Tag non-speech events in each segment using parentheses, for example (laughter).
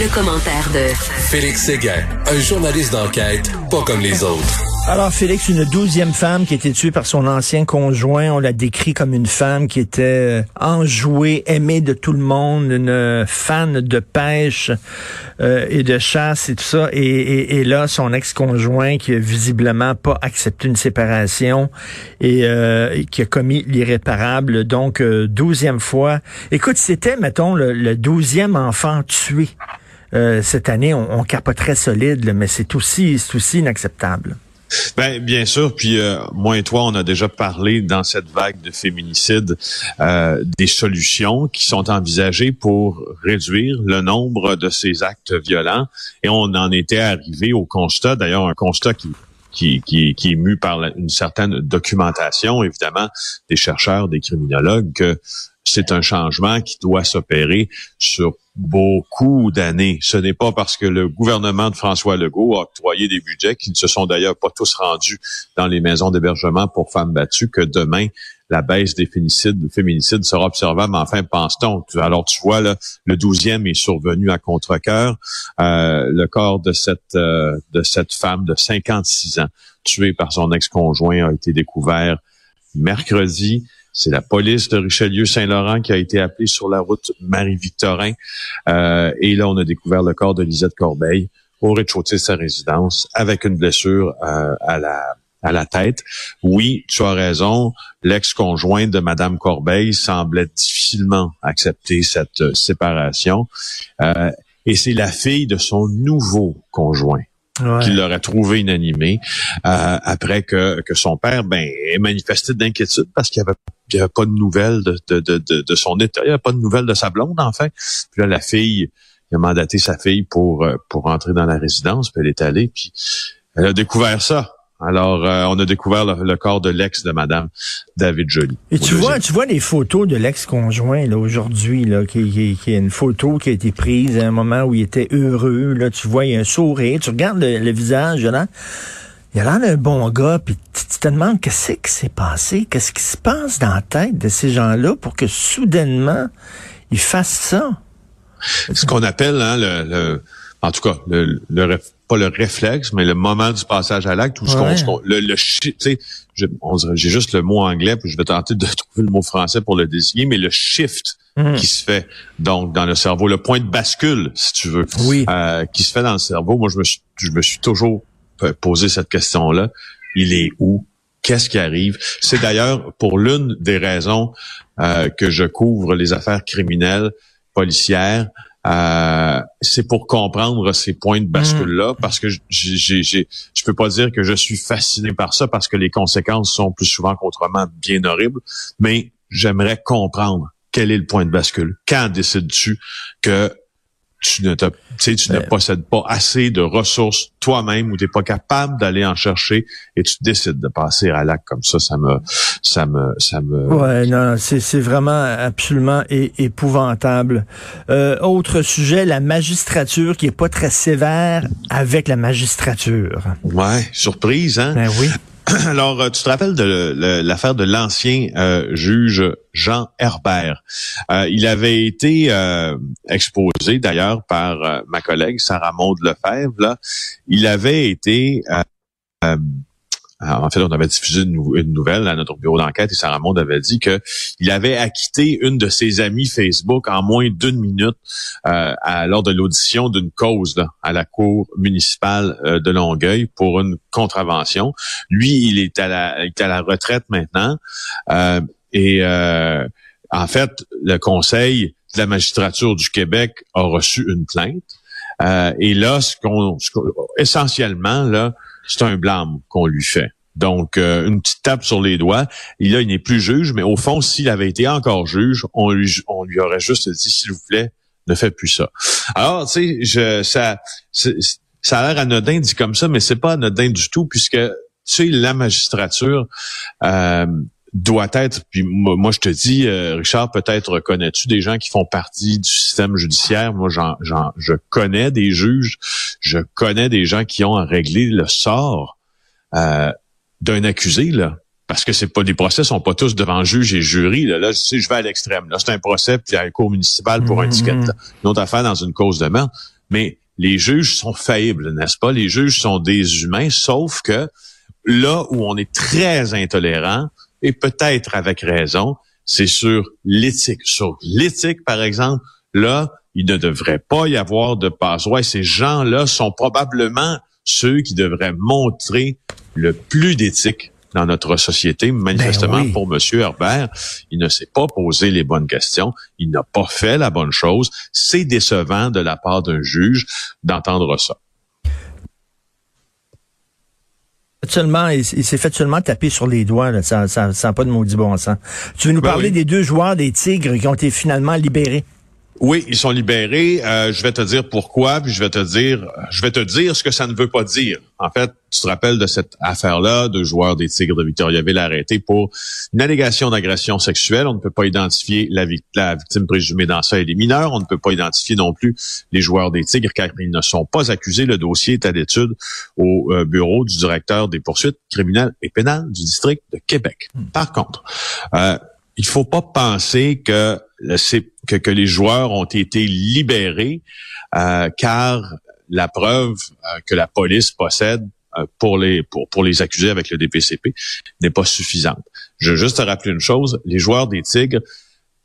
Le, commentaire de Félix Séguin, un journaliste d'enquête pas comme les autres. Alors, Félix, une douzième femme qui a été tuée par son ancien conjoint, on l'a décrit comme une femme qui était euh, enjouée, aimée de tout le monde, une fan de pêche euh, et de chasse et tout ça. Et, là, son ex-conjoint qui a visiblement pas accepté une séparation et euh, qui a commis l'irréparable. Donc, douzième fois. Écoute, c'était, mettons, le douzième enfant tué. Cette année, on, on capoterait solide, mais c'est aussi, c'est aussi inacceptable. Ben, bien sûr. Puis euh, moi et toi, on a déjà parlé dans cette vague de féminicide euh, des solutions qui sont envisagées pour réduire le nombre de ces actes violents. Et on en était arrivé au constat, d'ailleurs un constat qui, qui est mu par une certaine documentation, évidemment, des chercheurs, des criminologues, que c'est un changement qui doit s'opérer sur beaucoup d'années. Ce n'est pas parce que le gouvernement de François Legault a octroyé des budgets qui ne se sont d'ailleurs pas tous rendus dans les maisons d'hébergement pour femmes battues que demain la baisse des féminicides, féminicides sera observable. Enfin, pense-t-on. Alors, tu vois, là, le douzième est survenu à contre-cœur. Euh, le corps de cette, euh, de cette femme de 56 ans, tuée par son ex-conjoint, a été découvert mercredi. C'est la police de Richelieu-Saint-Laurent qui a été appelée sur la route Marie-Victorin. Euh, et là, on a découvert le corps de Lisette Corbeil au rez-de-chaussée de sa résidence avec une blessure euh, à la à la tête. Oui, tu as raison. L'ex-conjoint de Madame Corbeil semblait difficilement accepter cette euh, séparation. et c'est la fille de son nouveau conjoint qu'il l'aurait trouvé inanimé euh, après que, que son père ben ait manifesté d'inquiétude parce qu'il n'y avait, pas de nouvelles de, de, de, de, son état, il n'y avait pas de nouvelles de sa blonde en fait. Puis là, la fille, il a mandaté sa fille pour euh, pour entrer dans la résidence, puis elle est allée, puis elle a découvert ça. Alors, euh, on a découvert le, corps de l'ex de Madame David Joly. Et tu vois, tu vois les photos de l'ex-conjoint là aujourd'hui là, qui, qui, qui, est une photo qui a été prise à un moment où il était heureux. Là, tu vois, il y a un sourire. Tu regardes le, visage là. Il a l'air d'un bon gars, puis tu, te demandes qu'est-ce qui s'est passé, qu'est-ce qui se passe dans la tête de ces gens-là pour que soudainement ils fassent ça? Ce qu'on appelle hein, le, le, en tout cas le, le pas le réflexe, mais le moment du passage à l'acte, où le, le sais, j'ai juste le mot anglais, puis je vais tenter de (laughs) trouver le mot français pour le désigner, mais le shift mhm. qui se fait donc dans le cerveau, le point de bascule, si tu veux, oui. euh, qui se fait dans le cerveau. Moi, je me suis, je me suis toujours posé cette question-là. Il est où? Qu'est-ce qui arrive? C'est d'ailleurs pour l'une des raisons euh, que je couvre les affaires criminelles policières. Euh, c'est pour comprendre ces points de bascule-là, mm. parce que j'ai, je peux pas dire que je suis fasciné par ça, parce que les conséquences sont plus souvent qu'autrement bien horribles, mais j'aimerais comprendre quel est le point de bascule. Quand décides-tu que tu ne, tu ne possèdes pas assez de ressources toi-même ou tu n'es pas capable d'aller en chercher et tu décides de passer à l'acte comme ça, ça me, ça me, ça me. Ouais, non, c'est vraiment absolument épouvantable. Euh, autre sujet, la magistrature qui est pas très sévère avec la magistrature. Ouais, surprise, hein? Ben oui. (clears throat) Alors, euh, tu te rappelles de l'affaire de l'ancien euh, juge Jean Herbert. Euh, il avait été exposé d'ailleurs par ma collègue Sarah Maud Lefebvre. Là. Il avait été en fait, on avait diffusé une, nouvelle à notre bureau d'enquête et Sarah avait dit que il avait acquitté une de ses amies Facebook en moins d'une minute euh, lors de l'audition d'une cause à la cour municipale euh, de Longueuil pour une contravention. Lui, il est à la, il est à la retraite maintenant euh, et en fait, le Conseil de la magistrature du Québec a reçu une plainte. et là, ce qu'on, essentiellement là, c'est un blâme qu'on lui fait. Donc, euh, une petite tape sur les doigts. Et là, il n'est plus juge, mais au fond, s'il avait été encore juge, on lui, on lui aurait juste dit, s'il vous plaît, ne fait plus ça. Alors, tu sais, je, ça, ça a l'air anodin dit comme ça, mais c'est pas anodin du tout, puisque tu sais, la magistrature euh, doit être, puis moi, je te dis, euh, Richard, peut-être connais-tu des gens qui font partie du système judiciaire? Moi, j'en, j'en, je connais des juges, je connais des gens qui ont à régler le sort euh, d'un accusé, là. Parce que c'est pas des procès sont pas tous devant juge et jury. Là, là je, je vais à l'extrême. Là, c'est un procès puis à la cour municipale pour un ticket. Une autre affaire dans une cause de mort. Mais les juges sont faillibles, n'est-ce pas? Les juges sont des humains, sauf que là où on est très intolérant, et peut-être avec raison, c'est sur l'éthique. Sur l'éthique, par exemple, là, il ne devrait pas y avoir de passe-droit. Ces gens-là sont probablement ceux qui devraient montrer le plus d'éthique dans notre société. Manifestement, ben pour M. Herbert, il ne s'est pas posé les bonnes questions. Il n'a pas fait la bonne chose. C'est décevant de la part d'un juge d'entendre ça. Seulement, il, s'est fait seulement taper sur les doigts. Là. Ça n'a pas de maudit bon sens. Tu veux nous ben parler des deux joueurs des Tigres qui ont été finalement libérés? Oui, ils sont libérés. Euh, je vais te dire pourquoi, puis je vais te dire, je vais te dire ce que ça ne veut pas dire. En fait, tu te rappelles de cette affaire-là, de joueurs des Tigres de Victoriaville arrêtés pour une allégation d'agression sexuelle. On ne peut pas identifier la, victime présumée dans ça et les mineurs. On ne peut pas identifier non plus les joueurs des Tigres car ils ne sont pas accusés. Le dossier est à l'étude au euh, bureau du directeur des poursuites criminelles et pénales du district de Québec. Hmm. Par contre, euh, il faut pas penser que les joueurs ont été libérés euh, car la preuve euh, que la police possède euh, pour les pour, pour les accuser avec le DPCP n'est pas suffisante. Je veux juste te rappeler une chose, les joueurs des Tigres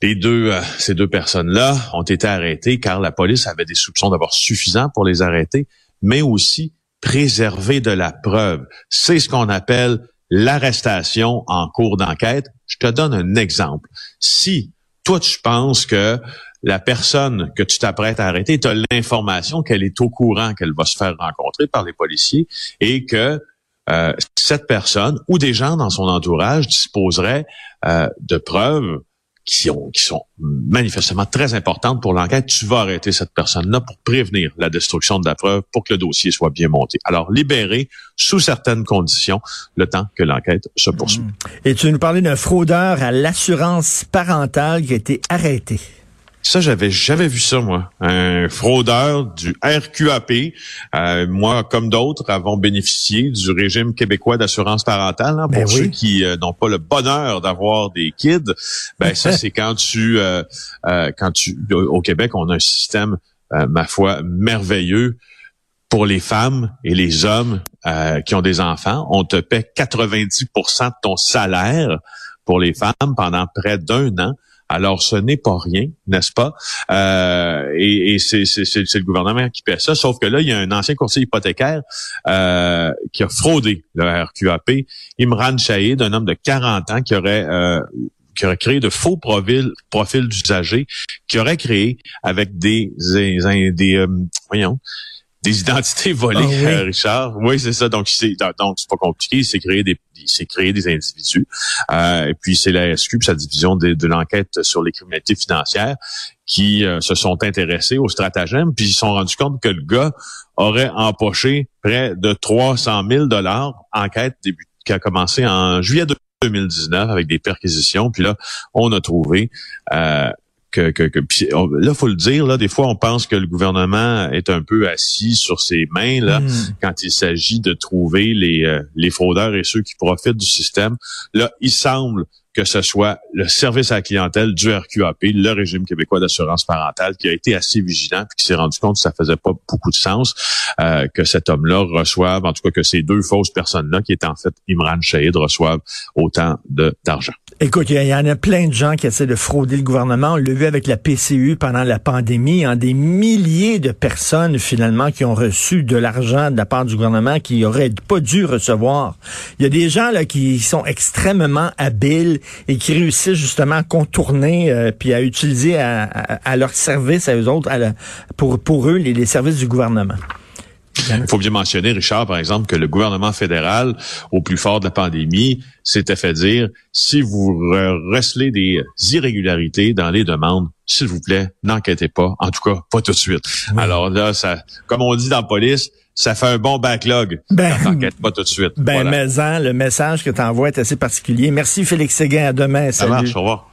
les deux, ces deux personnes-là ont été arrêtées car la police avait des soupçons d'avoir suffisant pour les arrêter, mais aussi préserver de la preuve. C'est ce qu'on appelle l'arrestation en cours d'enquête. Je te donne un exemple. Si toi, tu penses que la personne que tu t'apprêtes à arrêter, tu as l'information qu'elle est au courant qu'elle va se faire rencontrer par les policiers et que euh, cette personne ou des gens dans son entourage disposeraient euh, de preuves qui, ont, qui sont manifestement très importantes pour l'enquête, tu vas arrêter cette personne-là pour prévenir la destruction de la preuve, pour que le dossier soit bien monté. Alors, libérer sous certaines conditions le temps que l'enquête se poursuit. Et tu nous parlais d'un fraudeur à l'assurance parentale qui a été arrêté. Ça, j'avais j'avais vu ça, moi. Un fraudeur du RQAP. Euh, moi, comme d'autres, avons bénéficié du régime québécois d'assurance parentale. Hein, pour ben ceux qui euh, n'ont pas le bonheur d'avoir des kids, ben ça, (laughs) c'est quand tu euh, quand tu au Québec, on a un système, ma foi, merveilleux pour les femmes et les hommes qui ont des enfants. On te paie 90% de ton salaire pour les femmes pendant près d'un an. Alors, ce n'est pas rien, n'est-ce pas? Euh, et, c'est, le gouvernement qui paie ça. Sauf que là, il y a un ancien conseiller hypothécaire euh, qui a fraudé le RQAP, Imran Shahid, un homme de 40 ans qui aurait euh, qui aurait créé de faux profils, profils d'usagers, qui aurait créé avec des, des, des voyons, des identités (laughs) volées, ah Richard. Oui, c'est ça. Donc, c'est donc c'est pas compliqué. C'est créer des c'est créer des individus. Euh, et puis c'est la SQ, sa division de, de l'enquête sur les criminalités financières, qui euh, se sont intéressés au stratagème, puis ils se sont rendus compte que le gars aurait empoché près de 300 000 dollars. Enquête début, qui a commencé en juillet 2019 avec des perquisitions. Puis là, on a trouvé euh, que, que, que là faut le dire là des fois on pense que le gouvernement est un peu assis sur ses mains là hmm. quand il s'agit de trouver les euh, les fraudeurs et ceux qui profitent du système là il semble que ce soit le service à la clientèle du RQAP, le régime québécois d'assurance parentale, qui a été assez vigilant et qui s'est rendu compte que ça faisait pas beaucoup de sens euh, que cet homme-là reçoive, en tout cas que ces deux fausses personnes-là, qui étaient en fait Imran Shahid, reçoivent autant d'argent. Écoute, il y, en a plein de gens qui essaient de frauder le gouvernement. On l'a vu avec la PCU pendant la pandémie, en des milliers de personnes finalement qui ont reçu de l'argent de la part du gouvernement qui n'auraient pas dû recevoir. Il y a des gens là qui sont extrêmement habiles et qui réussissent justement à contourner euh, puis à utiliser à, leur service à eux autres, pour, pour eux les services du gouvernement. Il faut bien mentionner, Richard, par exemple, que le gouvernement fédéral, au plus fort de la pandémie, s'était fait dire, si vous recelez des irrégularités dans les demandes, s'il vous plaît, n'enquêtez pas. En tout cas, pas tout de suite. Alors là, ça, comme on dit dans la police, ça fait un bon backlog. Ben, T'enquêtes pas tout de suite. Ben, Voilà. mais en, le message que tu envoies est assez particulier. Merci Félix Séguin. À demain. Ça Salut. marche, au revoir.